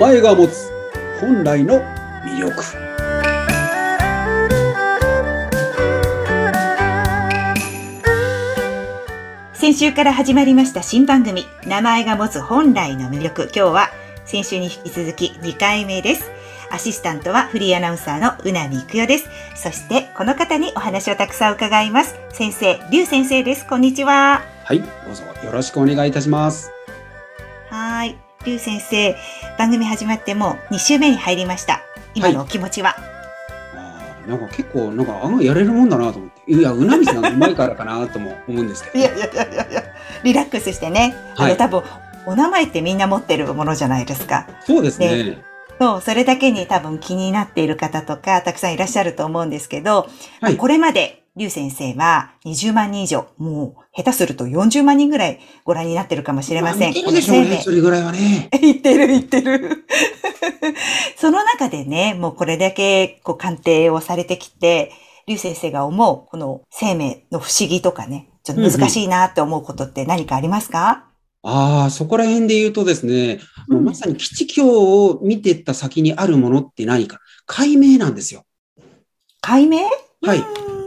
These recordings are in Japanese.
前が持つ本来の魅力。先週から始まりました新番組名前が持つ本来の魅力。今日は先週に引き続き2回目です。アシスタントはフリーアナウンサーのうなみいくよです。そしてこの方にお話をたくさん伺います。先生りゅう先生です。こんにちは。はいどうぞよろしくお願いいたします。はいりゅう先生番組始まってもう2週目に入りました。今のお気持ちは、あーなんか結構なんか案外やれるもんだなと思って。いやうなみさんがうまいからかなとも思うんですけど。いやいやいやいやいや。リラックスしてね、はい。あの多分お名前ってみんな持ってるものじゃないですか。そうですね。そう、それだけに多分気になっている方とか、たくさんいらっしゃると思うんですけど、はい。これまで、リュウ先生は20万人以上、もう下手すると40万人ぐらいご覧になってるかもしれません。あ見てるでしょうねそれぐらいはね命言ってる言ってる。その中でね、もうこれだけこう鑑定をされてきて、リュウ先生が思うこの生命の不思議とかね、ちょっと難しいなって思うことって何かありますか、ああそこら辺で言うとですね、もうまさに基地境を見てった先にあるものって何か解明なんですよ解明はい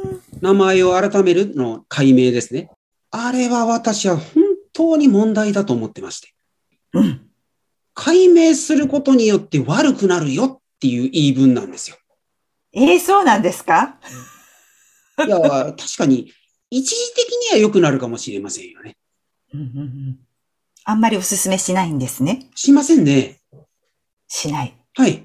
名前を改めるの解明ですね。あれは私は本当に問題だと思ってまして。うん。解明することによって悪くなるよっていう言い分なんですよ。ええそうなんですか？いや、確かに一時的には良くなるかもしれませんよね。うんうんうんあんまりおすすめしないんですね。しませんね。しない。はい。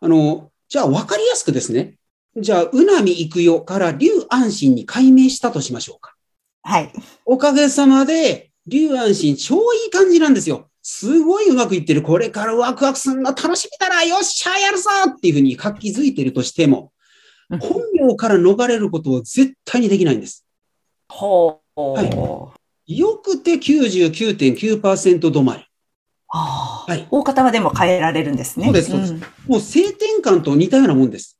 あの、じゃあ分かりやすくですね。じゃあ、うなみ行くよから竜安心に解明したとしましょうか。はい。おかげさまで、竜安心超いい感じなんですよ。すごいうまくいってる。これからワクワクするの楽しみだな。よっしゃ、やるぞっていうふうに活気づいてるとしても、うん本名から逃れることは絶対にできないんです。ほう。はよくて99.9%止まり。はい大方はでも変えられるんですね。そうですそうですもう性転換と似たようなもんです。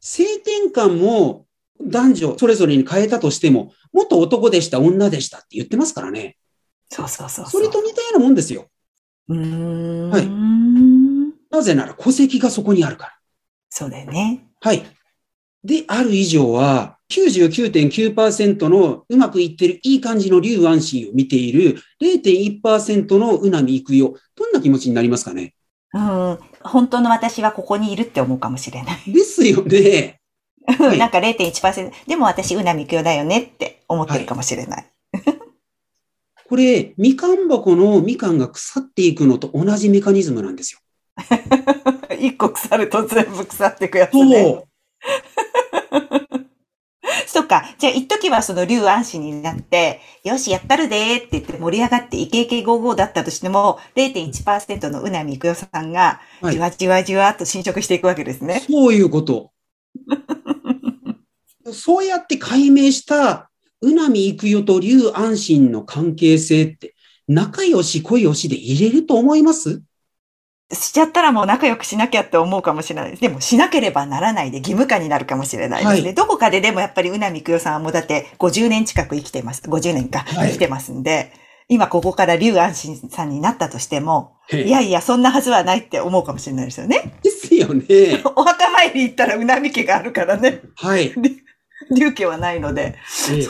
性転換も男女それぞれに変えたとしても、元男でした、女でしたって言ってますからね。そうそうそう。それと似たようなもんですよ。うーん。はいなぜなら戸籍がそこにあるから。そうだよね。はい。で、ある以上は、99.9%のうまくいってるいい感じの竜安心を見ている0.1%のうなみいくよ。どんな気持ちになりますかね？うん。本当の私はここにいるって思うかもしれない。ですよね。はいなんか0.1%。でも私、うなみくよだよねって思ってるかもしれない。これ、みかん箱のみかんが腐っていくのと同じメカニズムなんですよ。一個腐ると全部腐っていくやつね。そっか。じゃあ、一時はその竜安心になって、よし、やったるでーって言って盛り上がってイケイケゴーゴーだったとしても、0.1%のうなみくよさんが、はいじわじわじわっと侵食していくわけですね。そういうこと。そうやって解明した、うなみいくよと竜安心の関係性って、仲良し恋良しで入れると思います？しちゃったらもう仲良くしなきゃって思うかもしれないです。でもしなければならないで義務感になるかもしれないですね。はいどこかででもやっぱりうなみくよさんはもうだって50年近く生きてます。50年か、はい生きてますんで、今ここから竜安心さんになったとしても、いやいや、そんなはずはないって思うかもしれないですよね。ですよね。お墓参り行ったらうなみ家があるからね。はい。竜家はないので。ええ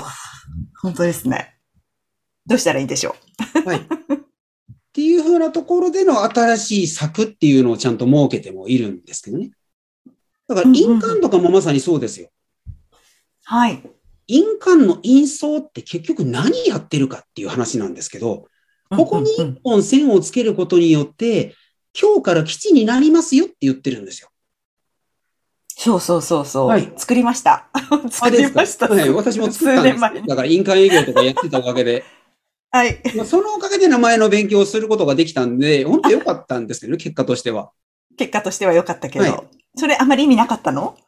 本当ですね。どうしたらいいでしょはい。っていうふうなところでの新しい策っていうのをちゃんと設けてもいるんですけどね。だから、うんうんうん印鑑とかもまさにそうですよ。う。はい。印鑑の印相って結局何やってるかっていう話なんですけど、ここにうんうん一本線をつけることによって、今日から基地になりますよって言ってるんですよ。そうそうそうそう。はい作りました。作りました。はい、私も作ったんです。だから印鑑営業とかやってたおかげで、はい。まあそのおかげで名前の勉強をすることができたんで、本当良かったんですけどね、結果としては。結果としては良かったけど。はいそれあまり意味なかったの？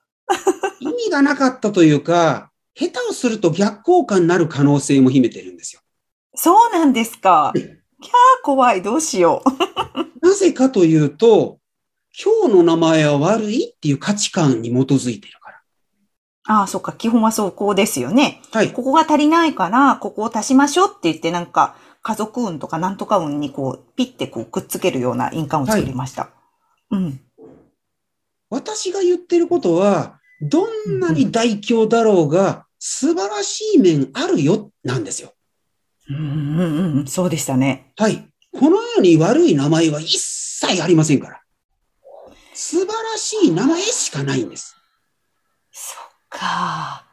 意味がなかったというか、下手をすると逆効果になる可能性も秘めてるんですよ。そうなんですか。はいキャー怖い。どうしよう。なぜかというと、今日の名前は悪いっていう価値観に基づいてる。ああ、そっか。基本はそうこうですよね。はい。ここが足りないから、ここを足しましょうって言ってなんか家族運とかなんとか運にこう、ピッてこうくっつけるような印鑑を作りました。うん。私が言ってることは、どんなに大凶だろうが、素晴らしい面あるよ、なんですよ。うんうんうん、そうでしたね。はい。この世に悪い名前は一切ありませんから。素晴らしい名前しかないんです。か。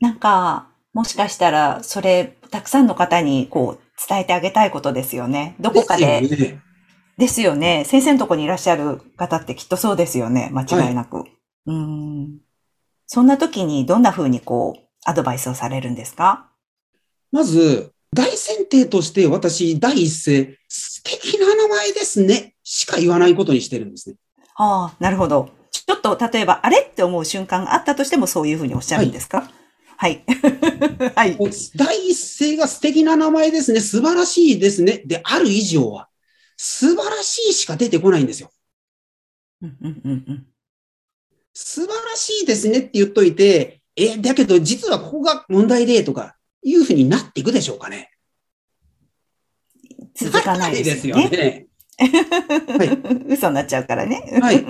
なんか、もしかしたら、それ、たくさんの方にこう、伝えてあげたいことですよね。どこかで。ですよね。ですよね。先生のとこにいらっしゃる方ってきっとそうですよね。間違いなく。うん。そんな時にどんな風にこう、アドバイスをされるんですか？まず、大前提として私、第一声、素敵な名前ですね、しか言わないことにしてるんですね。ああ、なるほど。ちょっと、例えば、あれって思う瞬間があったとしてもそういう風におっしゃるんですか？はい。はい。第一声が素敵な名前ですね、素晴らしいですね、である以上は、素晴らしいしか出てこないんですよ。うんうんうんうん素晴らしいですねって言っといて、え、だけど実はここが問題でとか、いうふうになっていくでしょうかね。続かないですよね。ね。嘘になっちゃうからね。はい。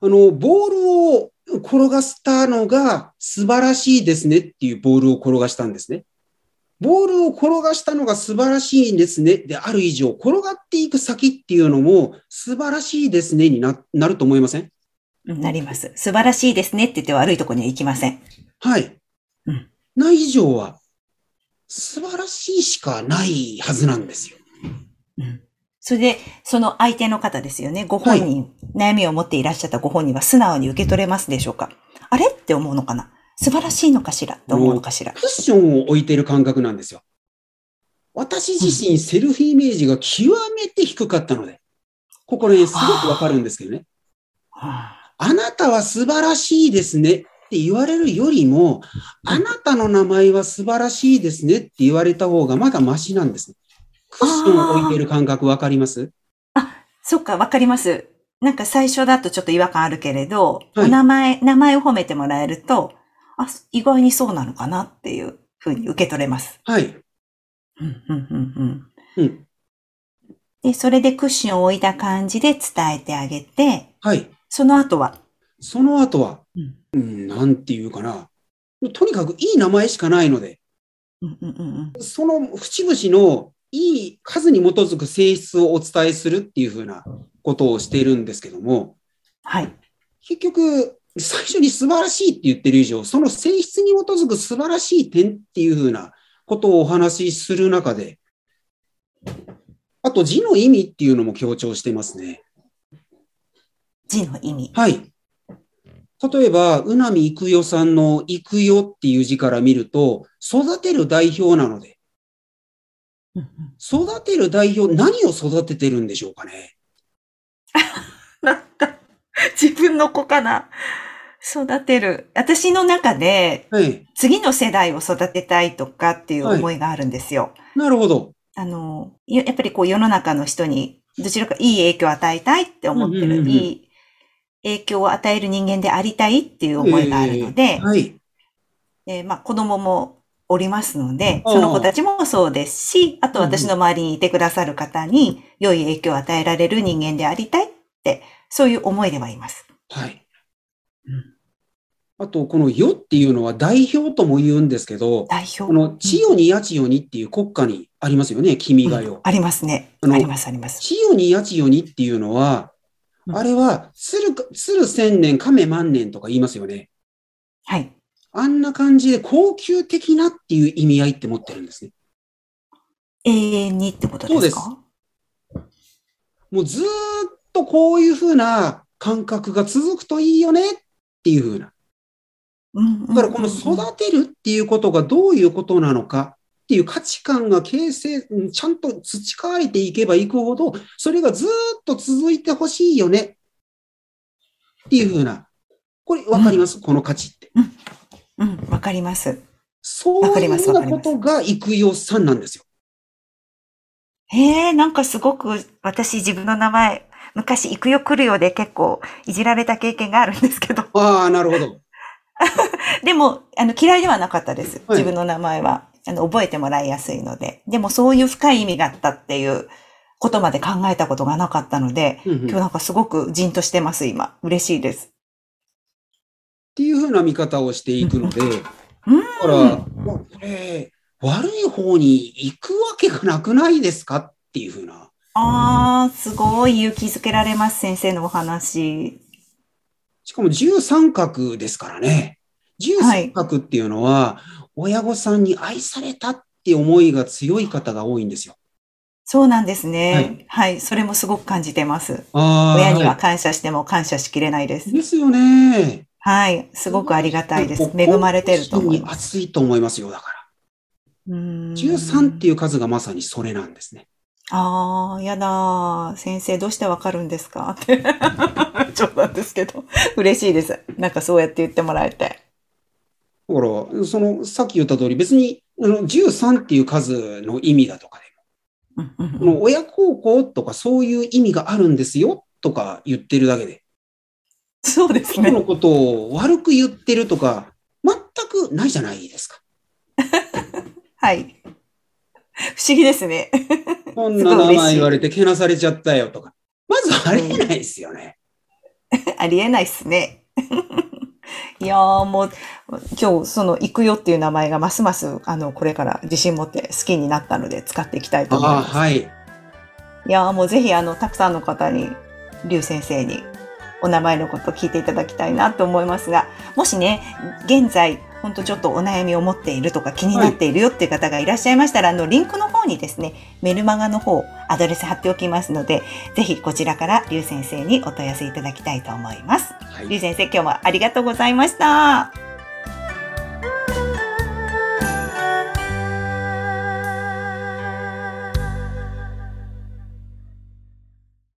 あの、ボールを転がしたのが素晴らしいですねっていうボールを転がしたんですね。ボールを転がしたのが素晴らしいですねである以上、転がっていく先っていうのも素晴らしいですねにななると思いません？なります。素晴らしいですねって言って悪いとこには行きません。はい。うんない以上は素晴らしいしかないはずなんですよ。うんそれで、その相手の方ですよね。ご本人、悩みを持っていらっしゃったご本人は素直に受け取れますでしょうか？あれって思うのかな？素晴らしいのかしら？って思うのかしら？クッションを置いてる感覚なんですよ。私自身、セルフイメージが極めて低かったので、ここら辺すごくわかるんですけどね。あなたは素晴らしいですねって言われるよりも、あなたの名前は素晴らしいですねって言われた方がまだマシなんですね。クッションを置いてる感覚わかります？そっか、わかります。なんか最初だとちょっと違和感あるけれど、はいお名前、名前を褒めてもらえると、あ、意外にそうなのかなっていうふうに受け取れます。はい。うん、うん、うん、うん。うん。で、それでクッションを置いた感じで伝えてあげて、はい。その後は、その後は、うんうん、なんていうかな。とにかくいい名前しかないので、うん、うん、うんうん。その節々のいい数に基づく性質をお伝えするっていうふうなことをしているんですけども、はい。結局、最初に素晴らしいって言ってる以上、その性質に基づく素晴らしい点っていうふうなことをお話しする中で、あと字の意味っていうのも強調してますね。字の意味。はい。例えば、うなみいくよさんのいくよっていう字から見ると、育てる代表なので、育てる代表、何を育ててるんでしょうかね？なんか、自分の子かな？育てる。私の中で、はい。次の世代を育てたいとかっていう思いがあるんですよ。なるほど。あの、ややっぱりこう世の中の人に、どちらかいい影響を与えたいって思ってる、うんうんうんうんいい影響を与える人間でありたいっていう思いがあるので、えーはい。でまあ子供もおりますので、その子たちもそうですし、あと私の周りにいてくださる方に良い影響を与えられる人間でありたいって、そういう思いではいます。はい。うんあと、この世っていうのは代表とも言うんですけど、代表。この千代に八千代にっていう国家にありますよね、君がよ。うんありますね。あります、あります。千代に八千代にっていうのは、うんあれは、鶴か、鶴千年、亀万年とか言いますよね。はい。あんな感じで高級的なっていう意味合いって持ってるんですね。永遠にってことですか？もうずーっとこういうふうな感覚が続くといいよねっていうふうな。うんだからこの育てるっていうことがどういうことなのかっていう価値観が形成、うんちゃんと培われていけばいくほど、それがずーっと続いてほしいよねっていうふうな。これわかります、この価値って。うん、わかります。そういうふうなことが育代さんなんですよ。へえ、なんかすごく私自分の名前、昔、行くよ来るよで結構いじられた経験があるんですけど。ああ、なるほど。でも、あの、嫌いではなかったです。はい自分の名前は。あの、覚えてもらいやすいので。でもそういう深い意味があったっていうことまで考えたことがなかったので、うんうん今日なんかすごくじんとしてます、今。嬉しいです。っていうふうな見方をしていくので、だうん。から、まあこれ、悪い方に行くわけがなくないですかっていうふうな。あー、すごい勇気づけられます、先生のお話。しかも13角ですからね。13角っていうのは、親御さんに愛されたって思いが強い方が多いんですよ。そうなんですね。はい。それもすごく感じてます。親には感謝しても感謝しきれないです。ですよね。はい。すごくありがたいです恵まれてると思います。熱いと思いますよ、だから。うーん13っていう数がまさにそれなんですね。ああ、やだー。先生どうしてわかるんですか？って。冗談ですけど。嬉しいです。なんかそうやって言ってもらえて。だから、その、さっき言った通り、別に、あの、13っていう数の意味だとかで、この親孝行とかそういう意味があるんですよ、とか言ってるだけで、そうです人のね。ことを悪く言ってるとか、全くないじゃないですか。はい。不思議ですね。こんな名前言われてけなされちゃったよとか。まずありえないですよね。ありえないっすね。いやーもう、今日その行くよっていう名前がますます、あの、これから自信持って好きになったので使っていきたいと思います。はい。いやーもうぜひあの、たくさんの方に、劉先生にお名前のことを聞いていただきたいなと思いますが、もしね、現在、ほんとちょっとお悩みを持っているとか気になっているよっていう方がいらっしゃいましたら、あの、リンクの方にですね、メルマガの方、アドレス貼っておきますので、ぜひこちらから劉先生にお問い合わせいただきたいと思います。はい劉先生、今日もありがとうございました。